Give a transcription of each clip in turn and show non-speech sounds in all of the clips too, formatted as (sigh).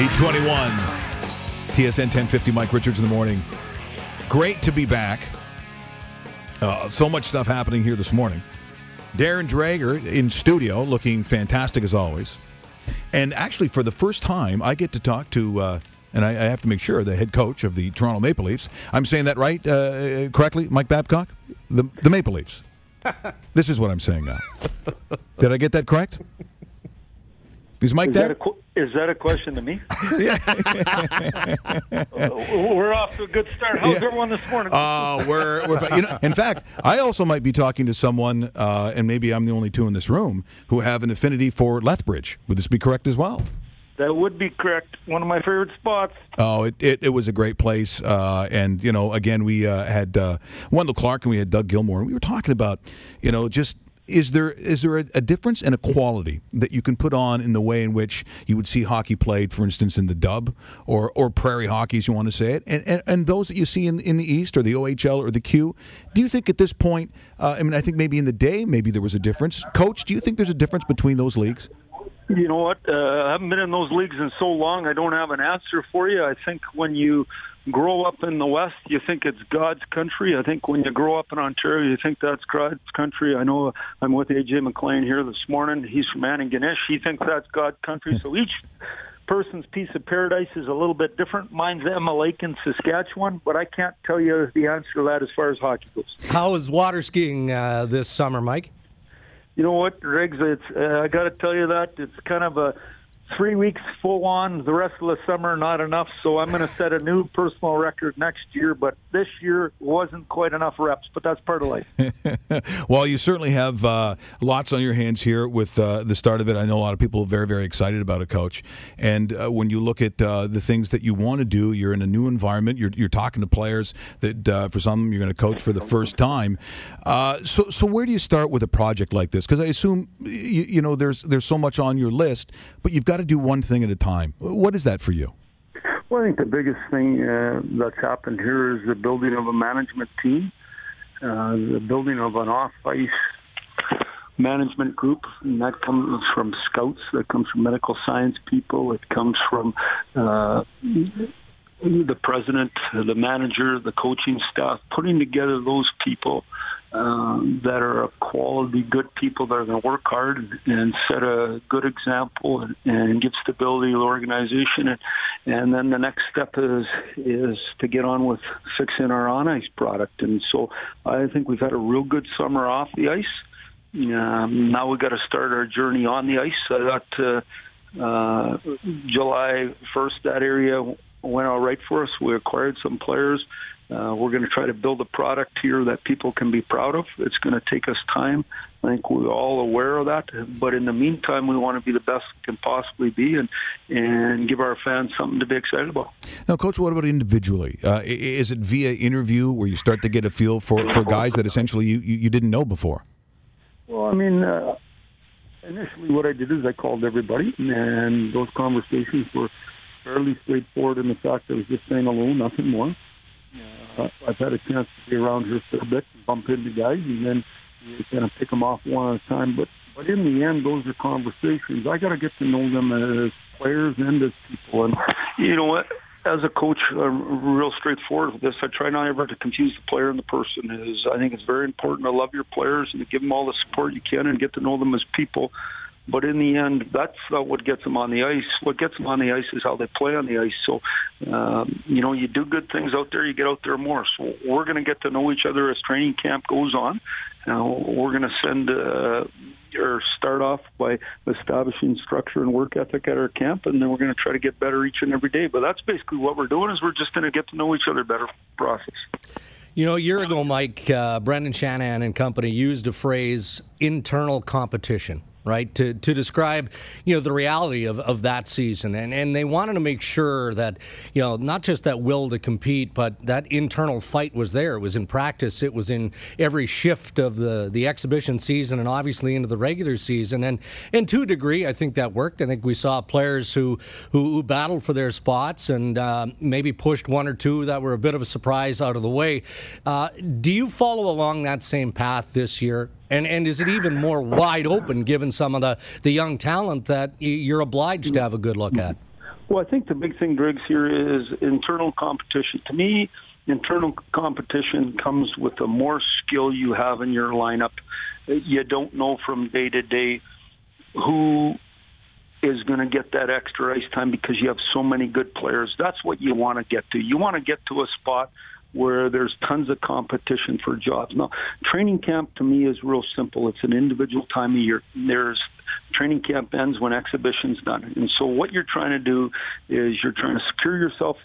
821. TSN 1050, Mike Richards in the morning. Great to be back. Uh, so much stuff happening here this morning. Darren Dreger in studio, looking fantastic as always. And actually, for the first time, I get to talk to, uh, and I, I, have to make sure, the head coach of the Toronto Maple Leafs. I'm saying that right, uh, correctly, Mike Babcock? The, the Maple Leafs. (laughs) this is what I'm saying now. Did I get that correct? Is Mike is there? That qu- is that a question to me? (laughs) uh, we're off to a good start. How's yeah. everyone this morning? Uh, we're, we're you know, in fact, I also might be talking to someone, uh, and maybe I'm the only two in this room who have an affinity for Lethbridge. Would this be correct as well? That would be correct. One of my favorite spots. Oh, it, it, it was a great place. Uh, and, you know, again, we uh, had uh, Wendell Clark and we had Doug Gilmour. And we were talking about, you know, just is there is there a, a, difference in a quality that you can put on in the way in which you would see hockey played, for instance, in the dub or or prairie hockey, as you want to say it, and and, and those that you see in in the East or the OHL or the Q? Do you think at this point? Uh, I mean, I think maybe in the day, maybe there was a difference. Coach, do you think there's a difference between those leagues? You know what? Uh, I haven't been in those leagues in so long. I don't have an answer for you. I think when you grow up in the West, you think it's God's country. I think when you grow up in Ontario, you think that's God's country. I know I'm with AJ McLean here this morning. He's from Antigonish. He thinks that's God's country. So each person's piece of paradise is a little bit different. Mine's Emma Lake in Saskatchewan, but I can't tell you the answer to that as far as hockey goes. How is water skiing uh, this summer, Mike? You know what, Riggs? It's uh, I got to tell you that it's kind of a three weeks full on. The rest of the summer, not enough. So I'm going to set a new personal record next year. But this year wasn't quite enough reps. But that's part of life. (laughs) well, you certainly have uh, lots on your hands here with uh, the start of it. I know a lot of people are very, very excited about a Coach. And uh, when you look at uh, the things that you want to do, you're in a new environment. You're, you're talking to players that, uh, for some, you're going to coach for the first time. Uh, so, so where do you start with a project like this? Because I assume you, you know there's there's so much on your list, but you've got to do one thing at a time. What is that for you? Well, I think the biggest thing uh, that's happened here is the building of a management team, uh, the building of an off-ice management group, and that comes from scouts, that comes from medical science people, it comes from uh, the president, the manager, the coaching staff, putting together those people um, that are a quality, good people that are going to work hard and set a good example and, and give stability to the organization. And, and then the next step is is to get on with fixing our on ice product. And so I think we've had a real good summer off the ice. Um, now we've got to start our journey on the ice. I got uh, uh, July 1st, that area went all right for us. We acquired some players. Uh, we're going to try to build a product here that people can be proud of. It's going to take us time. I think we're all aware of that. But in the meantime, we want to be the best we can possibly be and and give our fans something to be excited about. Now, Coach, what about individually? Uh, is it via interview where you start to get a feel for, for guys that essentially you, you didn't know before? Well, I mean, uh, initially what I did is I called everybody, and those conversations were fairly straightforward in the fact that I was just saying hello, nothing more. Uh, I've had a chance to be around here for a bit, and bump into guys, and then you kind of pick them off one at a time. But but in the end, those are conversations. I got to get to know them as players and as people. And you know what? As a coach, I'm real straightforward with this. I try not ever to confuse the player and the person. Is I think it's very important to love your players and to give them all the support you can and get to know them as people. But in the end, that's not what gets them on the ice. What gets them on the ice is how they play on the ice. So, um, you know, you do good things out there, you get out there more. So we're going to get to know each other as training camp goes on. Now, we're going to send uh, or start off by establishing structure and work ethic at our camp, and then we're going to try to get better each and every day. But that's basically what we're doing is we're just going to get to know each other better process. You know, a year ago, Mike, uh, Brendan Shanahan and company used a phrase internal competition right to, to describe you know the reality of, of that season. And, and they wanted to make sure that you know not just that will to compete but that internal fight was there. It was in practice. It was in every shift of the the exhibition season and obviously into the regular season. And and to a degree I think that worked. I think we saw players who who, who battled for their spots and uh, maybe pushed one or two that were a bit of a surprise out of the way. Uh, do you follow along that same path this year and and is it even more wide open given some of the, the young talent that you're obliged to have a good look at? Well, I think the big thing, Dregs, here is internal competition. To me, internal competition comes with the more skill you have in your lineup. You don't know from day to day who is going to get that extra ice time because you have so many good players. That's what you want to get to. You want to get to a spot where there's tons of competition for jobs. Now, training camp to me is real simple. It's an individual time of year. There's training camp ends when exhibition's done. And so what you're trying to do is you're trying to secure yourself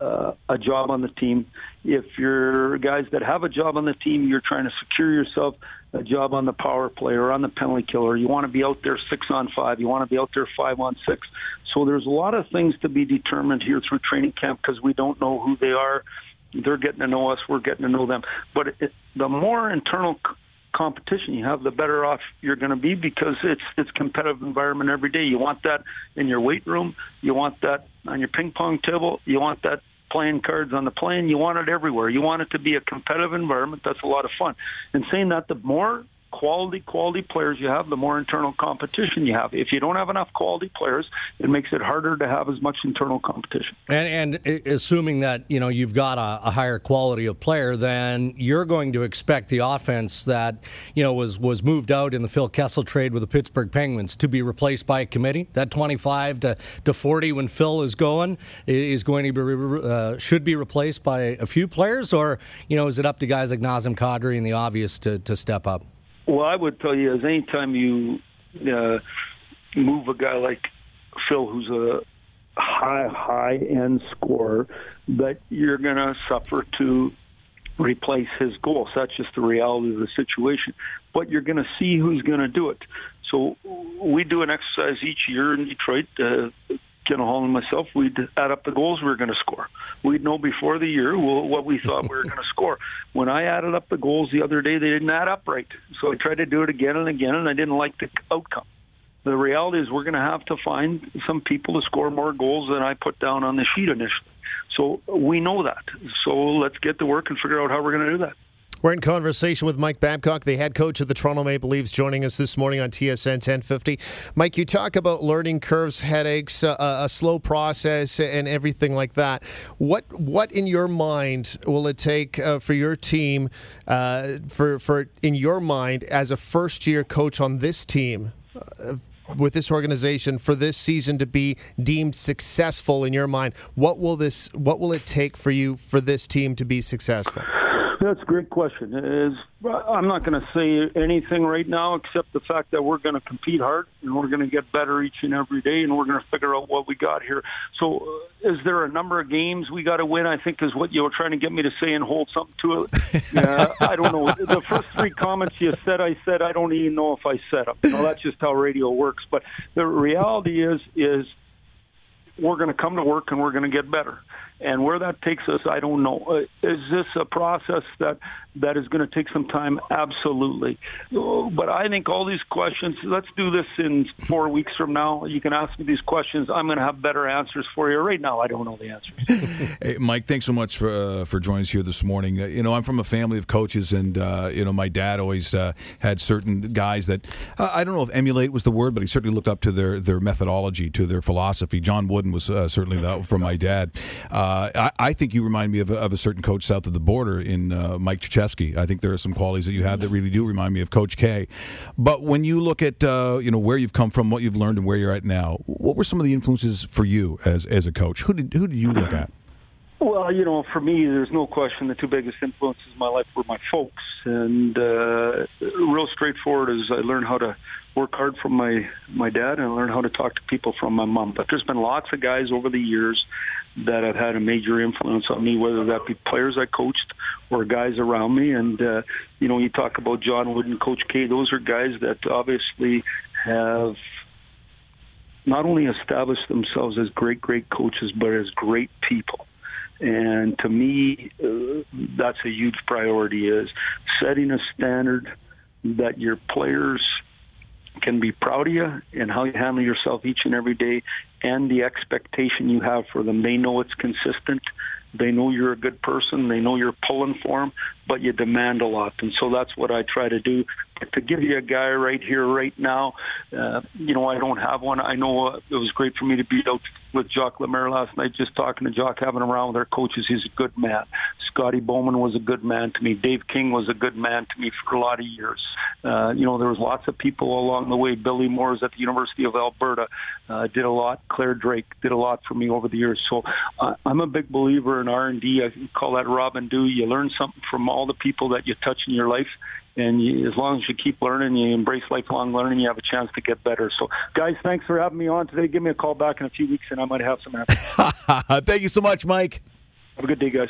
uh, a job on the team. If you're guys that have a job on the team, you're trying to secure yourself a job on the power play or on the penalty killer. You want to be out there six on five. You want to be out there five on six. So there's a lot of things to be determined here through training camp because we don't know who they are. They're getting to know us. We're getting to know them. But it, the more internal c- competition you have, the better off you're going to be because it's it's competitive environment every day. You want that in your weight room. You want that on your ping pong table. You want that playing cards on the plane. You want it everywhere. You want it to be a competitive environment. That's a lot of fun. And saying that, the more quality quality players you have, the more internal competition you have. If you don't have enough quality players, it makes it harder to have as much internal competition. And, and assuming that you know you've got a, a, higher quality of player, then you're going to expect the offense that you know was was moved out in the Phil Kessel trade with the Pittsburgh Penguins to be replaced by a committee. That 25 to, to 40 when Phil is going is going to be uh, should be replaced by a few players, or you know is it up to guys like Nazem Kadri and the obvious to, to step up? Well, I would tell you is anytime you uh, move a guy like Phil, who's a high, high end scorer, that you're going to suffer to replace his goals. That's just the reality of the situation. But you're going to see who's going to do it. So we do an exercise each year in Detroit. Uh, Ken Holland and myself, we'd add up the goals we were going to score. We'd know before the year what we thought we were going (laughs) to score. When I added up the goals the other day, they didn't add up right. So I tried to do it again and again, and I didn't like the outcome. The reality is we're going to have to find some people to score more goals than I put down on the sheet initially. So we know that. So let's get to work and figure out how we're going to do that. We're in conversation with Mike Babcock, the head coach of the Toronto Maple Leafs, joining us this morning on TSN 1050. Mike, you talk about learning curves, headaches, uh, a slow process, and everything like that. What what in your mind will it take uh, for your team, uh, for for in your mind as a first year coach on this team? Uh, with this organization for this season to be deemed successful in your mind what will this what will it take for you for this team to be successful that's a great question. Is I'm not going to say anything right now except the fact that we're going to compete hard and we're going to get better each and every day and we're going to figure out what we got here. So, uh, is there a number of games we got to win? I think is what you were trying to get me to say and hold something to it. (laughs) Yeah, I don't know. The first three comments you said, I said I don't even know if I said them. You know, that's just how radio works. But the reality is, is we're going to come to work and we're going to get better. And where that takes us, I don't know. Uh, is this a process that that is going to take some time? Absolutely. But I think all these questions. Let's do this in four weeks from now. You can ask me these questions. I'm going to have better answers for you. Right now, I don't know the answers. (laughs) hey, Mike, thanks so much for uh, for joining us here this morning. Uh, you know, I'm from a family of coaches, and uh, you know, my dad always uh, had certain guys that uh, I don't know if emulate was the word, but he certainly looked up to their their methodology, to their philosophy. John Wooden was certainly that from my dad. I, I, think you remind me of a, of a, certain coach south of the border in Mike I think there are some qualities that you have that really do remind me of Coach K. But when you look at you know where you've come from, what you've learned, and where you're at now, what were some of the influences for you as as a coach? Who did who did you look at? Well, you know, for me, there's no question the two biggest influences in my life were my folks, and uh, real straightforward is I learned how to work hard from my my dad, and I learned how to talk to people from my mom. But there's been lots of guys over the years that have had a major influence on me, whether that be players I coached or guys around me. And uh, you know, you talk about John Wooden and Coach K; those are guys that obviously have not only established themselves as great, great coaches, but as great people. And to me, uh, that's a huge priority is setting a standard that your players can be proud of you and how you handle yourself each and every day and the expectation you have for them. They know it's consistent. They know you're a good person. They know you're pulling for them, but you demand a lot. And so that's what I try to do. to give you a guy right here, right now, uh, you know, I don't have one. I know uh, it was great for me to be out with Jacques Lemaire last night, just talking to Jacques, having around with our coaches. He's a good man. Scotty Bowman was a good man to me. Dave King was a good man to me for a lot of years. Uh, you know, there was lots of people along the way. Billy Moores at the University of Alberta uh, did a lot. Clare Drake did a lot for me over the years. So uh, I'm a big believer in R&D. I call that Robin Do. You learn something from all the people that you touch in your life and you, as long as you keep learning, you embrace lifelong learning, you have a chance to get better. So, guys, thanks for having me on today. Give me a call back in a few weeks, and I might have some answers. (laughs) Thank you so much, Mike. Have a good day, guys.